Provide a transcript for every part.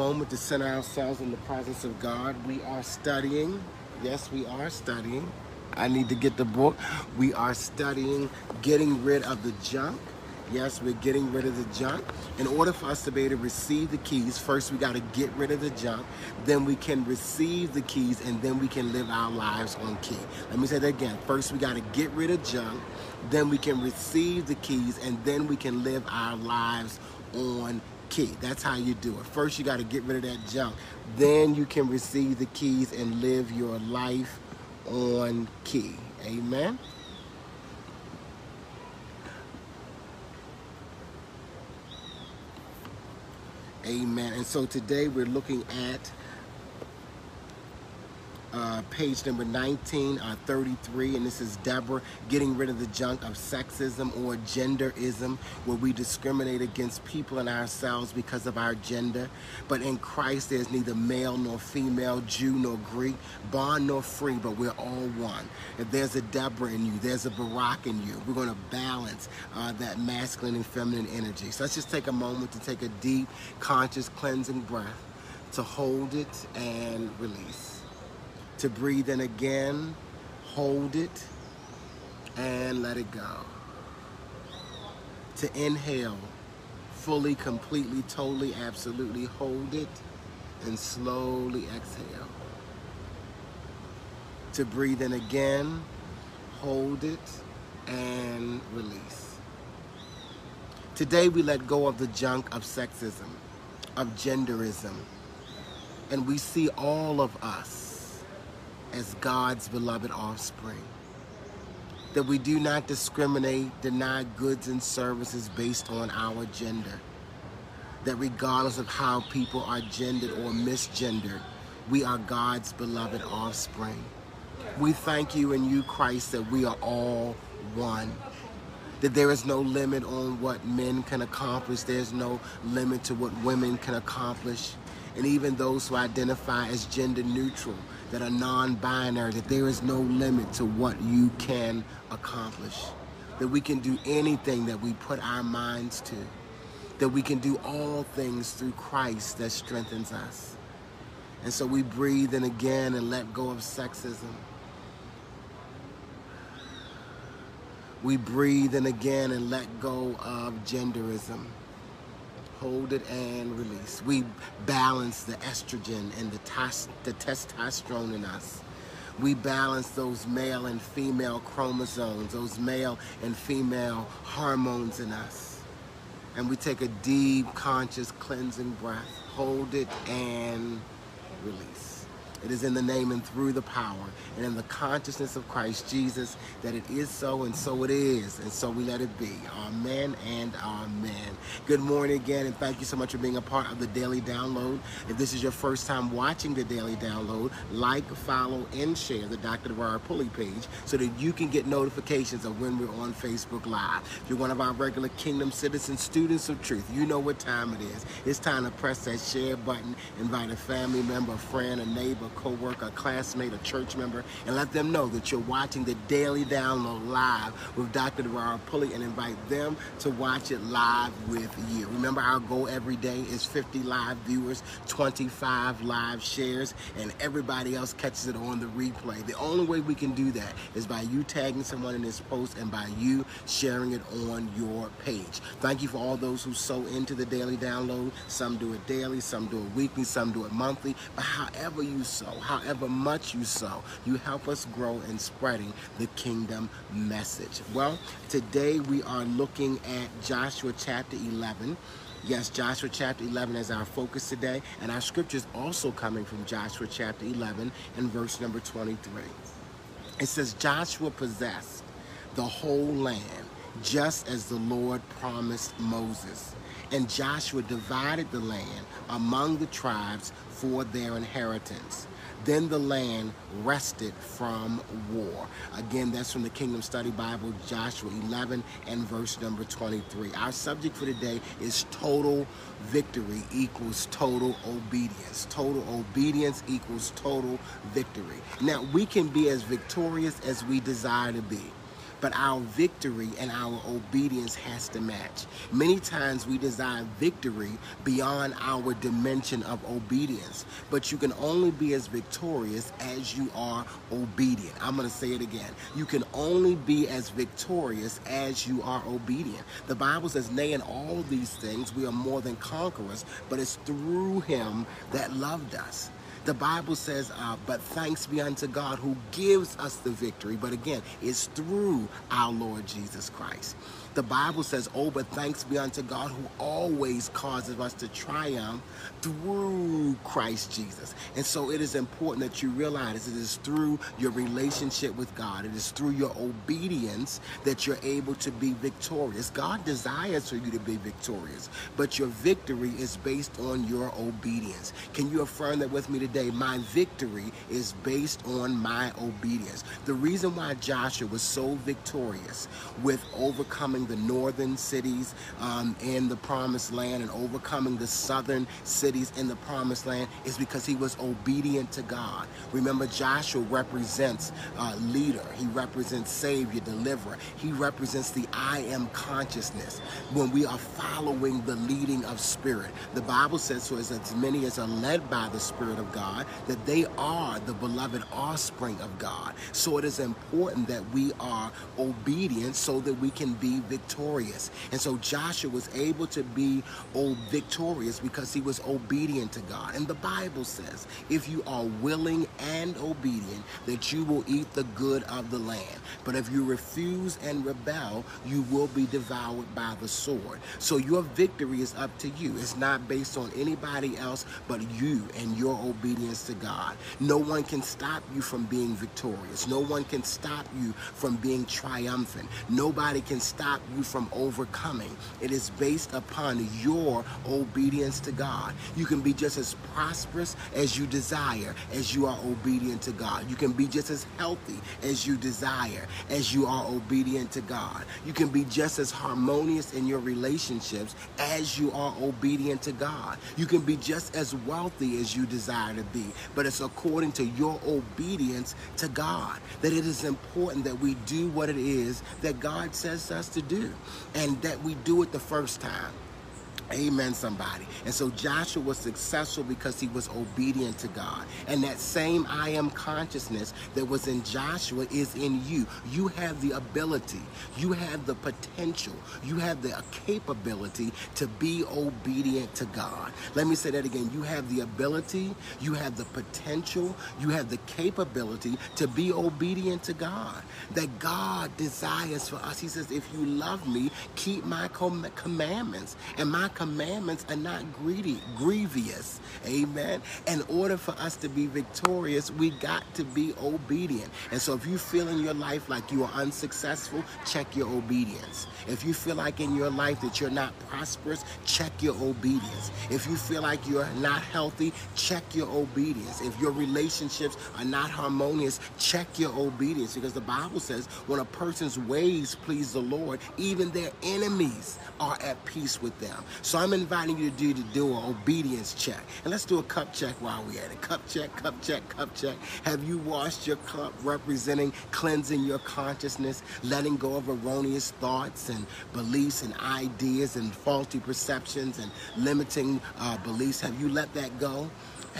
moment to center ourselves in the presence of God. We are studying. Yes, we are studying. I need to get the book. We are studying getting rid of the junk. Yes, we're getting rid of the junk. In order for us to be able to receive the keys, first we got to get rid of the junk. Then we can receive the keys, and then we can live our lives on key. Let me say that again. First, we got to get rid of junk. Then we can receive the keys, and then we can live our lives on key. That's how you do it. First, you got to get rid of that junk. Then you can receive the keys and live your life on key. Amen. Amen. And so today we're looking at uh, page number 19, uh, 33, and this is Deborah getting rid of the junk of sexism or genderism, where we discriminate against people and ourselves because of our gender. But in Christ, there's neither male nor female, Jew nor Greek, bond nor free, but we're all one. If there's a Deborah in you, there's a Barak in you. We're going to balance uh, that masculine and feminine energy. So let's just take a moment to take a deep, conscious, cleansing breath, to hold it and release to breathe in again, hold it, and let it go. To inhale, fully, completely, totally, absolutely hold it, and slowly exhale. To breathe in again, hold it, and release. Today we let go of the junk of sexism, of genderism, and we see all of us as God's beloved offspring. That we do not discriminate, deny goods and services based on our gender. That regardless of how people are gendered or misgendered, we are God's beloved offspring. We thank you in you, Christ, that we are all one. That there is no limit on what men can accomplish. There's no limit to what women can accomplish. And even those who identify as gender neutral, that are non-binary, that there is no limit to what you can accomplish. That we can do anything that we put our minds to. That we can do all things through Christ that strengthens us. And so we breathe in again and let go of sexism. We breathe in again and let go of genderism hold it and release. We balance the estrogen and the, the testosterone in us. We balance those male and female chromosomes, those male and female hormones in us. And we take a deep, conscious, cleansing breath, hold it and release. It is in the name and through the power and in the consciousness of Christ Jesus that it is so and so it is. And so we let it be. Amen and amen. Good morning again and thank you so much for being a part of the Daily Download. If this is your first time watching the Daily Download, like, follow, and share the Dr. Darrell Pulley page so that you can get notifications of when we're on Facebook Live. If you're one of our regular Kingdom Citizen students of truth, you know what time it is. It's time to press that share button, invite a family member, a friend, a neighbor, co-worker, a classmate, a church member, and let them know that you're watching the Daily Download live with Dr. Darrell Pulley and invite them to watch it live with you. Remember our goal every day is 50 live viewers, 25 live shares, and everybody else catches it on the replay. The only way we can do that is by you tagging someone in this post and by you sharing it on your page. Thank you for all those who sow into the Daily Download. Some do it daily, some do it weekly, some do it monthly, but however you sow, however much you sow, you help us grow in spreading the kingdom message. Well, today we are looking at Joshua chapter 11. Yes, Joshua chapter 11 is our focus today, and our scripture is also coming from Joshua chapter 11 and verse number 23. It says, Joshua possessed the whole land just as the Lord promised Moses. And Joshua divided the land among the tribes for their inheritance. Then the land rested from war. Again, that's from the Kingdom Study Bible, Joshua 11 and verse number 23. Our subject for today is total victory equals total obedience. Total obedience equals total victory. Now, we can be as victorious as we desire to be but our victory and our obedience has to match. Many times we desire victory beyond our dimension of obedience, but you can only be as victorious as you are obedient. I'm going to say it again. You can only be as victorious as you are obedient. The Bible says, Nay, in all these things we are more than conquerors, but it's through him that loved us. The Bible says, uh, but thanks be unto God who gives us the victory. But again, it's through our Lord Jesus Christ. The Bible says, Oh, but thanks be unto God who always causes us to triumph through Christ Jesus. And so it is important that you realize it is through your relationship with God, it is through your obedience that you're able to be victorious. God desires for you to be victorious, but your victory is based on your obedience. Can you affirm that with me today? My victory is based on my obedience. The reason why Joshua was so victorious with overcoming the northern cities um, in the promised land and overcoming the southern cities in the promised land is because he was obedient to God. Remember, Joshua represents uh, leader, he represents savior, deliverer, he represents the I am consciousness when we are following the leading of spirit. The Bible says, so as, as many as are led by the Spirit of God, that they are the beloved offspring of God. So it is important that we are obedient so that we can be victorious. And so Joshua was able to be oh, victorious because he was obedient to God. And the Bible says, if you are willing and obedient, that you will eat the good of the land. But if you refuse and rebel, you will be devoured by the sword. So your victory is up to you. It's not based on anybody else but you and your obedience to God. No one can stop you from being victorious. No one can stop you from being triumphant. Nobody can stop stop you from overcoming. It is based upon your obedience to God. You can be just as prosperous as you desire as you are obedient to God. You can be just as healthy as you desire as you are obedient to God. You can be just as harmonious in your relationships as you are obedient to God. You can be just as wealthy as you desire to be, but it's according to your obedience to God that it is important that we do what it is that God says us to do and that we do it the first time. Amen, somebody. And so Joshua was successful because he was obedient to God. And that same I am consciousness that was in Joshua is in you. You have the ability, you have the potential, you have the capability to be obedient to God. Let me say that again. You have the ability, you have the potential, you have the capability to be obedient to God. That God desires for us. He says, if you love me, keep my commandments. And my commandments are not greedy, grievous. Amen. In order for us to be victorious, we got to be obedient. And so if you feel in your life like you are unsuccessful, check your obedience. If you feel like in your life that you're not prosperous, check your obedience. If you feel like you're not healthy, check your obedience. If your relationships are not harmonious, check your obedience because the Bible says when a person's ways please the Lord, even their enemies are at peace with them. I'm inviting you to do to do an obedience check. And let's do a cup check while we're at it. Cup check, cup check, cup check. Have you washed your cup representing cleansing your consciousness, letting go of erroneous thoughts and beliefs and ideas and faulty perceptions and limiting uh, beliefs? Have you let that go?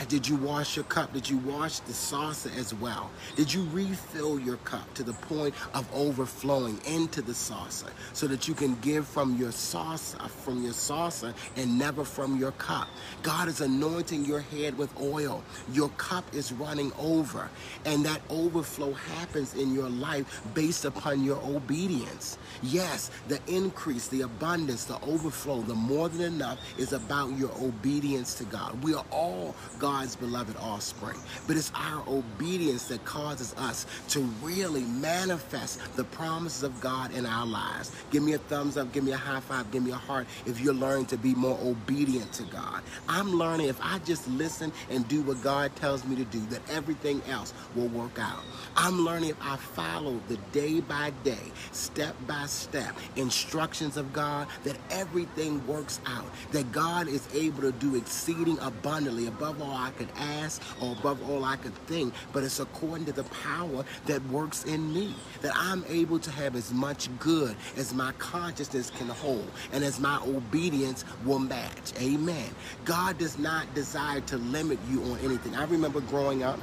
Did you wash your cup? Did you wash the saucer as well? Did you refill your cup to the point of overflowing into the saucer so that you can give from your saucer, from your saucer and never from your cup? God is anointing your head with oil. Your cup is running over, and that overflow happens in your life based upon your obedience. Yes, the increase, the abundance, the overflow, the more than enough is about your obedience to God. We are all God's beloved offspring. But it's our obedience that causes us to really manifest the promises of God in our lives. Give me a thumbs up, give me a high five, give me a heart if you're learning to be more obedient to God. I'm learning if I just listen and do what God tells me to do, that everything else will work out. I'm learning if I follow the day by day, step by step instructions of God, that everything works out, that God is able to do exceeding abundantly above all I could ask or above all I could think, but it's according to the power that works in me, that I'm able to have as much good as my consciousness can hold and as my obedience will match. Amen. God does not desire to limit you on anything. I remember growing up,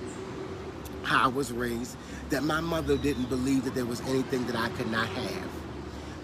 how I was raised, that my mother didn't believe that there was anything that I could not have.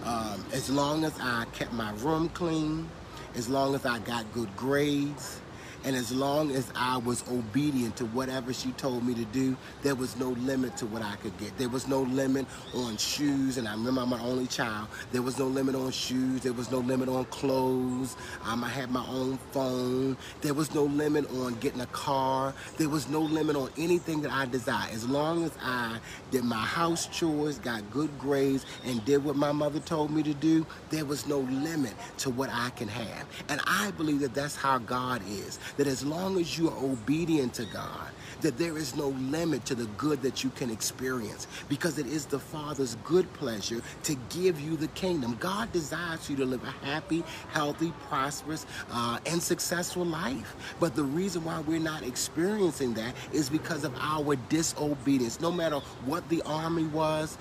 Um, as long as I kept my room clean, as long as I got good grades, and as long as I was obedient to whatever she told me to do, there was no limit to what I could get. There was no limit on shoes, and I remember I'm my only child. There was no limit on shoes. There was no limit on clothes. Um, I had my own phone. There was no limit on getting a car. There was no limit on anything that I desired. As long as I did my house chores, got good grades, and did what my mother told me to do, there was no limit to what I can have. And I believe that that's how God is that as long as you are obedient to God, that there is no limit to the good that you can experience because it is the Father's good pleasure to give you the kingdom. God desires you to live a happy, healthy, prosperous, uh, and successful life. But the reason why we're not experiencing that is because of our disobedience. No matter what the army was,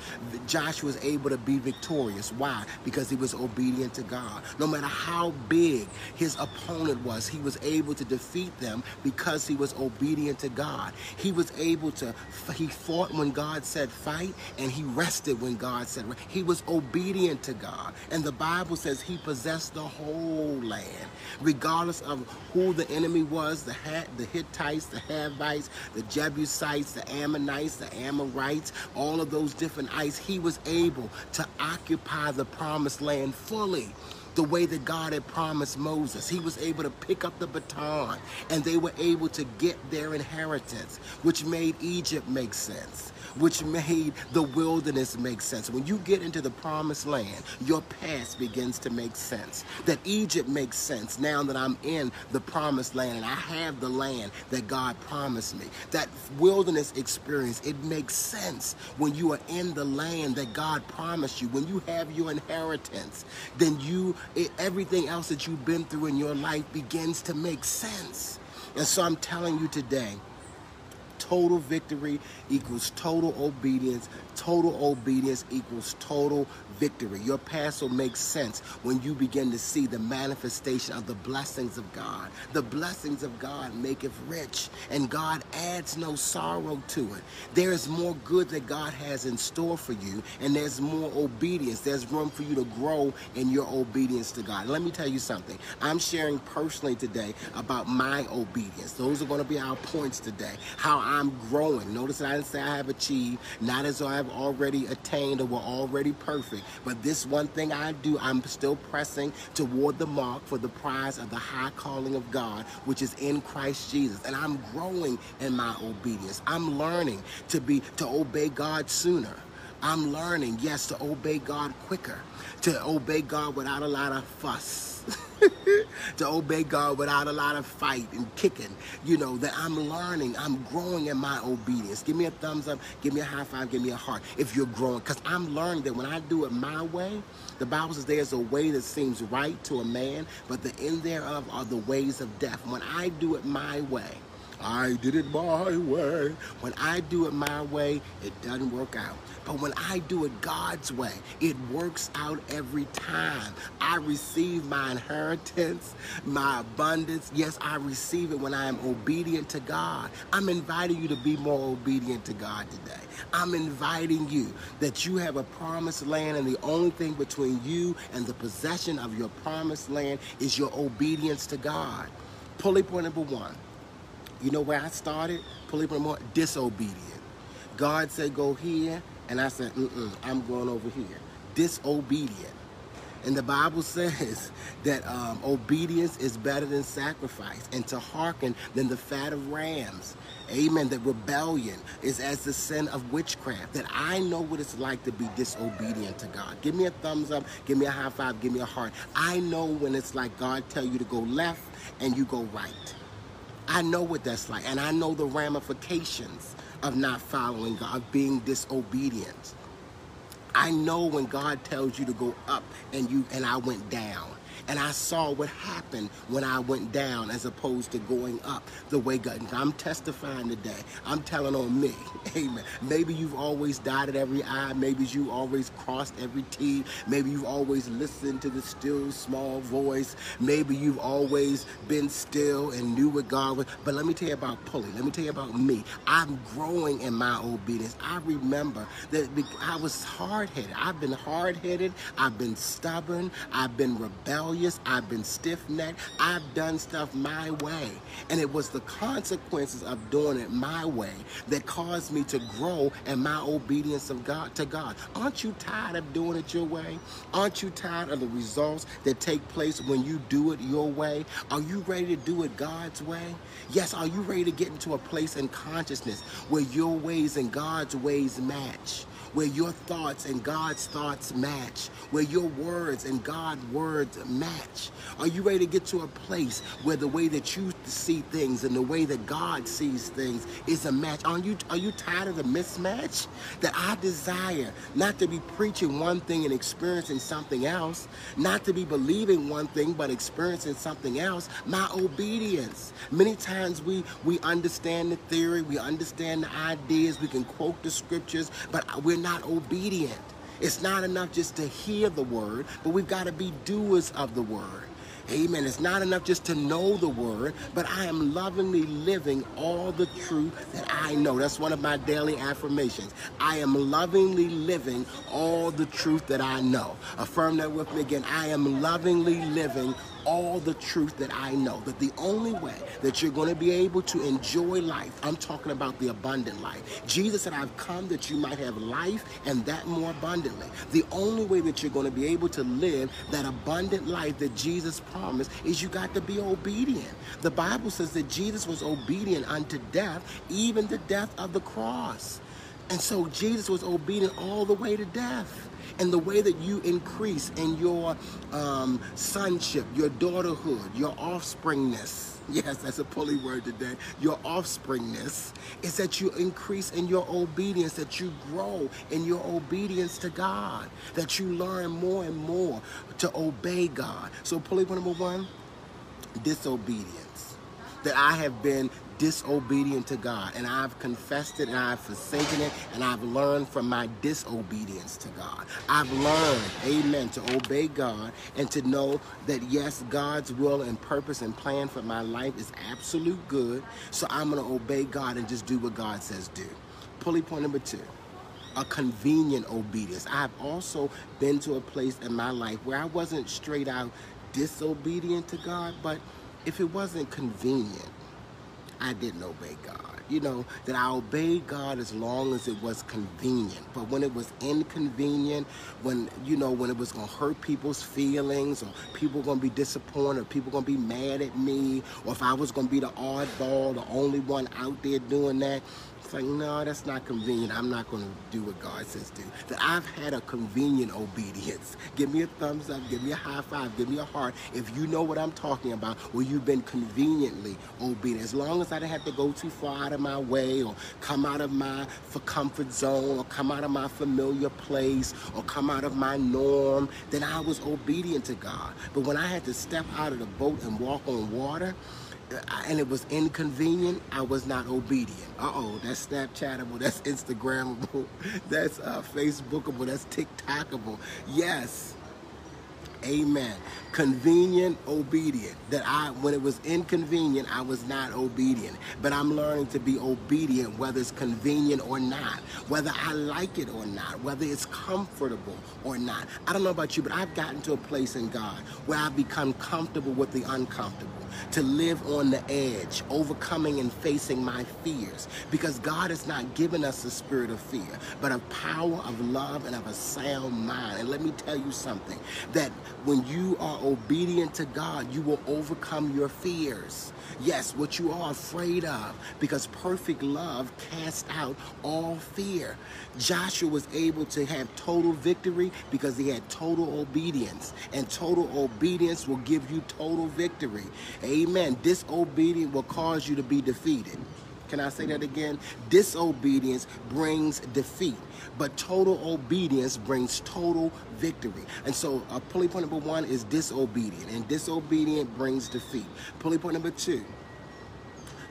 Joshua was able to be victorious. Why? Because he was obedient to God. No matter how big his opponent was, he was able to defeat them because he was obedient to God. He was able to, he fought when God said fight and he rested when God said He was obedient to God. And the Bible says he possessed the whole land, regardless of who the enemy was, the, the Hittites, the Hivites, the Jebusites, the Ammonites, the Amorites, all of those different ites. He was able to occupy the promised land fully the way that God had promised Moses. He was able to pick up the baton and they were able to get their inheritance, which made Egypt make sense which made the wilderness make sense. When you get into the promised land, your past begins to make sense. That Egypt makes sense now that I'm in the promised land and I have the land that God promised me. That wilderness experience, it makes sense when you are in the land that God promised you. When you have your inheritance, then you everything else that you've been through in your life begins to make sense. And so I'm telling you today, total victory equals total obedience. Total obedience equals total victory. Your past will make sense when you begin to see the manifestation of the blessings of God. The blessings of God maketh rich, and God adds no sorrow to it. There is more good that God has in store for you, and there's more obedience. There's room for you to grow in your obedience to God. Let me tell you something. I'm sharing personally today about my obedience. Those are going to be our points today. How I'm growing. Notice that I didn't say I have achieved, not as though I've already attained or were already perfect. But this one thing I do, I'm still pressing toward the mark for the prize of the high calling of God, which is in Christ Jesus. And I'm growing in my obedience. I'm learning to be to obey God sooner. I'm learning, yes, to obey God quicker, to obey God without a lot of fuss to obey God without a lot of fight and kicking. You know, that I'm learning, I'm growing in my obedience. Give me a thumbs up, give me a high five, give me a heart if you're growing. Because I'm learning that when I do it my way, the Bible says there's a way that seems right to a man, but the end thereof are the ways of death. When I do it my way, I did it my way. When I do it my way, it doesn't work out. But when I do it God's way, it works out every time. I receive my inheritance, my abundance. Yes, I receive it when I am obedient to God. I'm inviting you to be more obedient to God today. I'm inviting you that you have a promised land, and the only thing between you and the possession of your promised land is your obedience to God. Pulley point number one. You know where I started? Number one, disobedient. God said go here, and I said, mm-mm, I'm going over here. Disobedient. And the Bible says that um, obedience is better than sacrifice, and to hearken than the fat of rams. Amen. That rebellion is as the sin of witchcraft. That I know what it's like to be disobedient to God. Give me a thumbs up. Give me a high five. Give me a heart. I know when it's like God tell you to go left and you go right. I know what that's like, and I know the ramifications of not following God, of being disobedient. I know when God tells you to go up and you and I went down. And I saw what happened when I went down as opposed to going up the way God. I'm testifying today. I'm telling on me. Amen. Maybe you've always dotted every I. Maybe you always crossed every T. Maybe you've always listened to the still small voice. Maybe you've always been still and knew what God was. But let me tell you about Pulley. Let me tell you about me. I'm growing in my obedience. I remember that I was hard headed. I've been hard headed. I've been stubborn. I've been rebellious. I've been stiff necked. I've done stuff my way. And it was the consequences of doing it my way that caused me to grow in my obedience of God to God. Aren't you tired of doing it your way? Aren't you tired of the results that take place when you do it your way? Are you ready to do it God's way? Yes, are you ready to get into a place in consciousness where your ways and God's ways match? Where your thoughts and God's thoughts match, where your words and God's words match? Are you ready to get to a place where the way that you see things and the way that God sees things is a match? Are you are you tired of the mismatch? That I desire not to be preaching one thing and experiencing something else, not to be believing one thing but experiencing something else. My obedience. Many times we we understand the theory, we understand the ideas, we can quote the scriptures, but we're not obedient. It's not enough just to hear the word, but we've got to be doers of the word. Amen. It's not enough just to know the word, but I am lovingly living all the truth that I know. That's one of my daily affirmations. I am lovingly living all the truth that I know. Affirm that with me again. I am lovingly living all the truth that I know. That the only way that you're going to be able to enjoy life, I'm talking about the abundant life. Jesus said, I've come that you might have life and that more abundantly. The only way that you're going to be able to live that abundant life that Jesus promised is you got to be obedient. The Bible says that Jesus was obedient unto death, even the death of the cross. And so Jesus was obedient all the way to death and the way that you increase in your um, sonship, your daughterhood, your offspringness. Yes, that's a pulley word today. Your offspringness is that you increase in your obedience, that you grow in your obedience to God, that you learn more and more to obey God. So, pulley number one disobedience. That I have been disobedient to God. And I've confessed it and I've forsaken it and I've learned from my disobedience to God. I've learned, amen, to obey God and to know that yes, God's will and purpose and plan for my life is absolute good. So I'm going to obey God and just do what God says do. Pulley point number two a convenient obedience. I've also been to a place in my life where I wasn't straight out disobedient to God, but if it wasn't convenient, I didn't obey God. You know, that I obeyed God as long as it was convenient. But when it was inconvenient, when, you know, when it was going to hurt people's feelings or people going to be disappointed or people going to be mad at me or if I was going to be the oddball, the only one out there doing that, like, no, that's not convenient. I'm not going to do what God says do. That I've had a convenient obedience. Give me a thumbs up. Give me a high five. Give me a heart. If you know what I'm talking about, where you've been conveniently obedient. As long as I didn't have to go too far out of my way or come out of my comfort zone or come out of my familiar place or come out of my norm, then I was obedient to God. But when I had to step out of the boat and walk on water, and it was inconvenient, I was not obedient. Uh-oh, that's Snapchatable, that's Instagrammable, that's uh, Facebookable, that's TikTokable. Yes, amen. Convenient, obedient. That I, when it was inconvenient, I was not obedient. But I'm learning to be obedient, whether it's convenient or not, whether I like it or not, whether it's comfortable or not. I don't know about you, but I've gotten to a place in God where I've become comfortable with the uncomfortable. To live on the edge, overcoming and facing my fears. Because God has not given us a spirit of fear, but of power, of love, and of a sound mind. And let me tell you something that when you are obedient to God, you will overcome your fears. Yes, what you are afraid of, because perfect love casts out all fear. Joshua was able to have total victory because he had total obedience, and total obedience will give you total victory. Amen. Disobedience will cause you to be defeated. Can I say that again? Disobedience brings defeat, but total obedience brings total victory. And so, uh, pulley point number one is disobedient, and disobedient brings defeat. Pulley point number two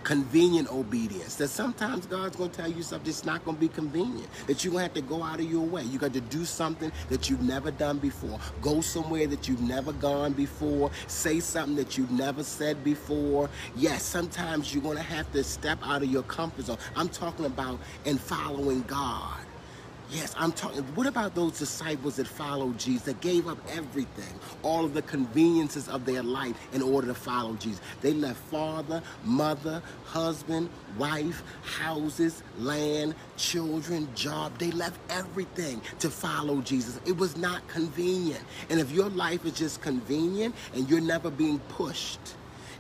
convenient obedience. That sometimes God's going to tell you something that's not going to be convenient. That you're going to have to go out of your way. You got to do something that you've never done before. Go somewhere that you've never gone before. Say something that you've never said before. Yes, sometimes you're going to have to step out of your comfort zone. I'm talking about in following God. Yes, I'm talking. What about those disciples that followed Jesus, that gave up everything, all of the conveniences of their life in order to follow Jesus? They left father, mother, husband, wife, houses, land, children, job. They left everything to follow Jesus. It was not convenient. And if your life is just convenient and you're never being pushed,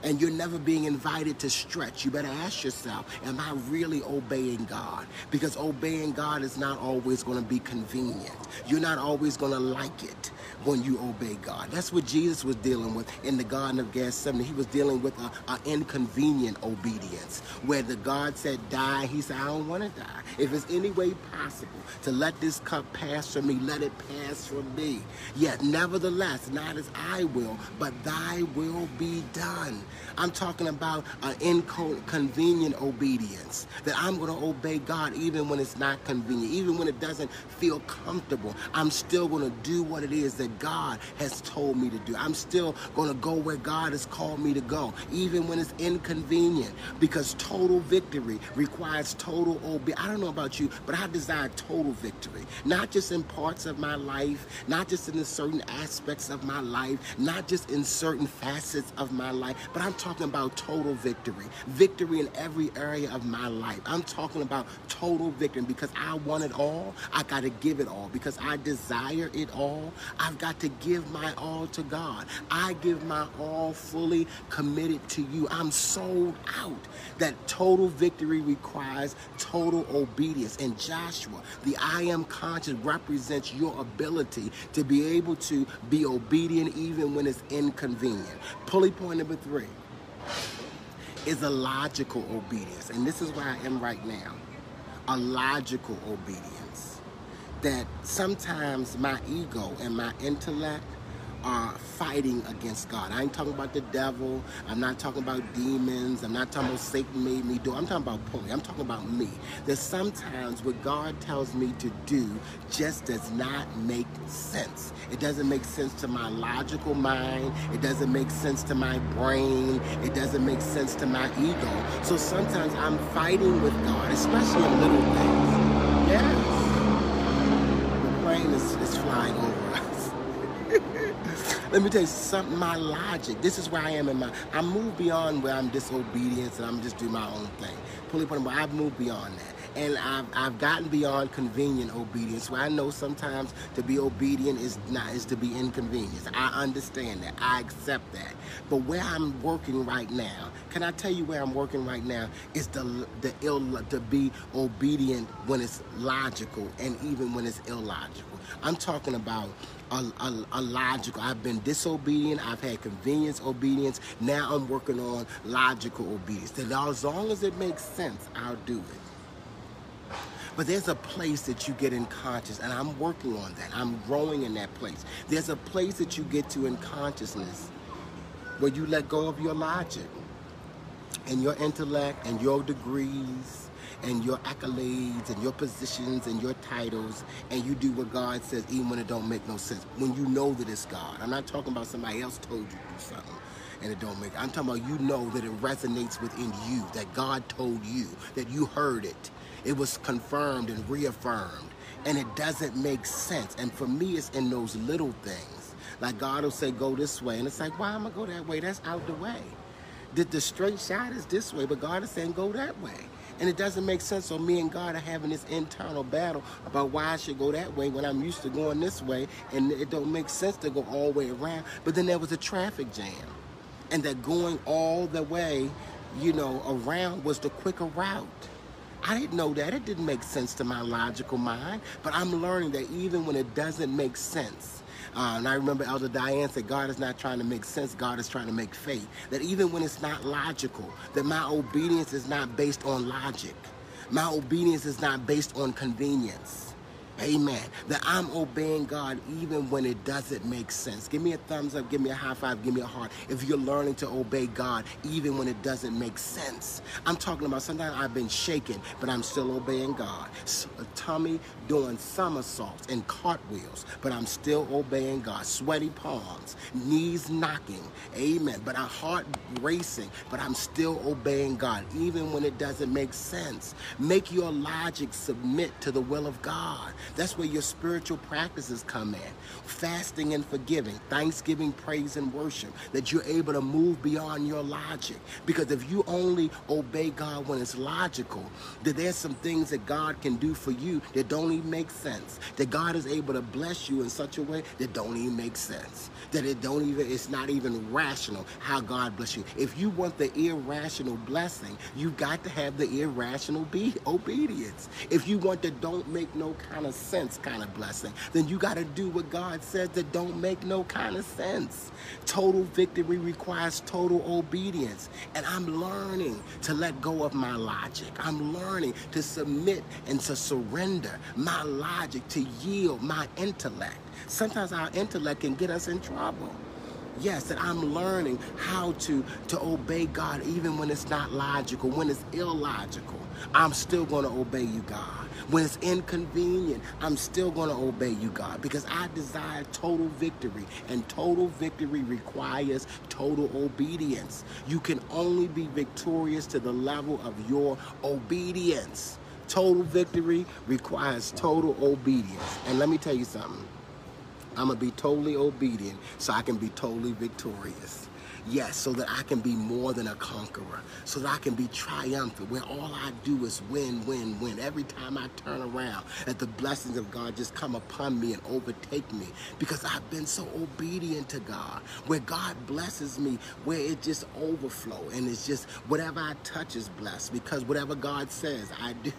and you're never being invited to stretch, you better ask yourself, am I really obeying God? Because obeying God is not always going to be convenient. You're not always going to like it when you obey God. That's what Jesus was dealing with in the Garden of Gethsemane. He was dealing with an inconvenient obedience where the God said, die. He said, I don't want to die. If it's any way possible to let this cup pass from me, let it pass from me. Yet, nevertheless, not as I will, but thy will be done. I'm talking about an inconvenient obedience that I'm going to obey God even when it's not convenient, even when it doesn't feel comfortable. I'm still going to do what it is that God has told me to do. I'm still going to go where God has called me to go, even when it's inconvenient, because total victory requires total obedience. I don't know about you, but I desire total victory, not just in parts of my life, not just in certain aspects of my life, not just in certain facets of my life, but I'm talking about total victory. Victory in every area of my life. I'm talking about total victory because I want it all. I got to give it all because I desire it all. I've got to give my all to God. I give my all fully committed to you. I'm sold out. That total victory requires total obedience. And Joshua, the I am conscious represents your ability to be able to be obedient even when it's inconvenient. Pulley point number three is a logical obedience. And this is where I am right now. A logical obedience. That sometimes my ego and my intellect are fighting against God. I ain't talking about the devil. I'm not talking about demons. I'm not talking about Satan made me do. I'm talking about pulling. I'm talking about me. That sometimes what God tells me to do just does not make sense. It doesn't make sense to my logical mind. It doesn't make sense to my brain. It doesn't make sense to my ego. So sometimes I'm fighting with God, especially in little things. Yes. The plane is, is flying over us. Let me tell you something, my logic, this is where I am in my, I move beyond where I'm disobedience and I'm just doing my own thing. Pulley but I've moved beyond that. And I've, I've gotten beyond convenient obedience where I know sometimes to be obedient is not, is to be inconvenienced. I understand that. I accept that. But where I'm working right now, can I tell you where I'm working right now? Is the, the ill, to be obedient when it's logical and even when it's illogical. I'm talking about a, logical. I've been disobedient. I've had convenience obedience. Now I'm working on logical obedience. That as long as it makes sense, I'll do it. But there's a place that you get in conscious, and I'm working on that. I'm growing in that place. There's a place that you get to in consciousness where you let go of your logic and your intellect and your degrees and your accolades and your positions and your titles and you do what God says even when it don't make no sense. When you know that it's God. I'm not talking about somebody else told you to do something and it don't make I'm talking about you know that it resonates within you, that God told you, that you heard it. It was confirmed and reaffirmed. And it doesn't make sense. And for me, it's in those little things. Like God will say, go this way. And it's like, why am I go that way? That's out the way. The, the straight shot is this way, but God is saying go that way. And it doesn't make sense. So me and God are having this internal battle about why I should go that way when I'm used to going this way, and it don't make sense to go all the way around. But then there was a traffic jam, and that going all the way, you know, around was the quicker route. I didn't know that. It didn't make sense to my logical mind. But I'm learning that even when it doesn't make sense, uh, and I remember Elder Diane said, God is not trying to make sense, God is trying to make faith. That even when it's not logical, that my obedience is not based on logic. My obedience is not based on convenience. Amen. That I'm obeying God even when it doesn't make sense. Give me a thumbs up, give me a high five, give me a heart. If you're learning to obey God even when it doesn't make sense. I'm talking about sometimes I've been shaken, but I'm still obeying God. A tummy doing somersaults and cartwheels, but I'm still obeying God. Sweaty palms, knees knocking. Amen. But our heart racing, but I'm still obeying God even when it doesn't make sense. Make your logic submit to the will of God. That's where your spiritual practices come in. Fasting and forgiving, thanksgiving, praise, and worship. That you're able to move beyond your logic. Because if you only obey God when it's logical, that there's some things that God can do for you that don't even make sense. That God is able to bless you in such a way that don't even make sense. That it don't even, it's not even rational how God bless you. If you want the irrational blessing, you got to have the irrational be obedience. If you want the don't make no kind of sense kind of blessing, then you got to do what God says that don't make no kind of sense. Total victory requires total obedience. And I'm learning to let go of my logic. I'm learning to submit and to surrender my logic, to yield my intellect. Sometimes our intellect can get us in trouble. Yes, that I'm learning how to to obey God even when it's not logical, when it's illogical. I'm still going to obey you, God. When it's inconvenient, I'm still going to obey you, God, because I desire total victory, and total victory requires total obedience. You can only be victorious to the level of your obedience. Total victory requires total obedience. And let me tell you something. I'm going to be totally obedient so I can be totally victorious. Yes, so that I can be more than a conqueror, so that I can be triumphant, where all I do is win, win, win. Every time I turn around, that the blessings of God just come upon me and overtake me because I've been so obedient to God. Where God blesses me, where it just overflow and it's just whatever I touch is blessed because whatever God says, I do.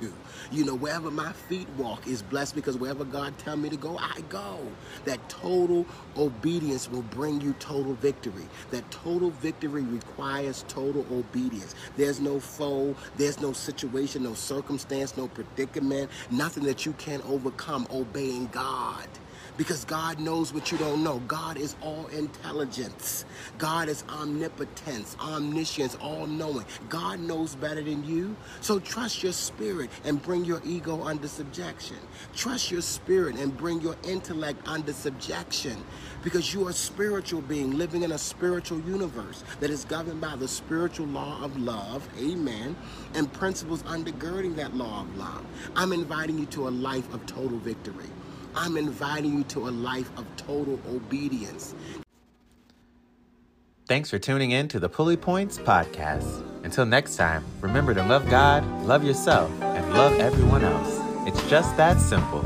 You know, wherever my feet walk is blessed because wherever God tell me to go, I go. That total obedience will bring you total victory. That total total victory requires total obedience. There's no foe, there's no situation, no circumstance, no predicament, nothing that you can't overcome obeying God because God knows what you don't know. God is all intelligence. God is omnipotence, omniscience, all knowing. God knows better than you. So trust your spirit and bring your ego under subjection. Trust your spirit and bring your intellect under subjection because you are a spiritual being living in a spiritual universe that is governed by the spiritual law of love, amen, and principles undergirding that law of love. I'm inviting you to a life of total victory. I'm inviting you to a life of total obedience. Thanks for tuning in to the Pulley Points Podcast. Until next time, remember to love God, love yourself, and love everyone else. It's just that simple.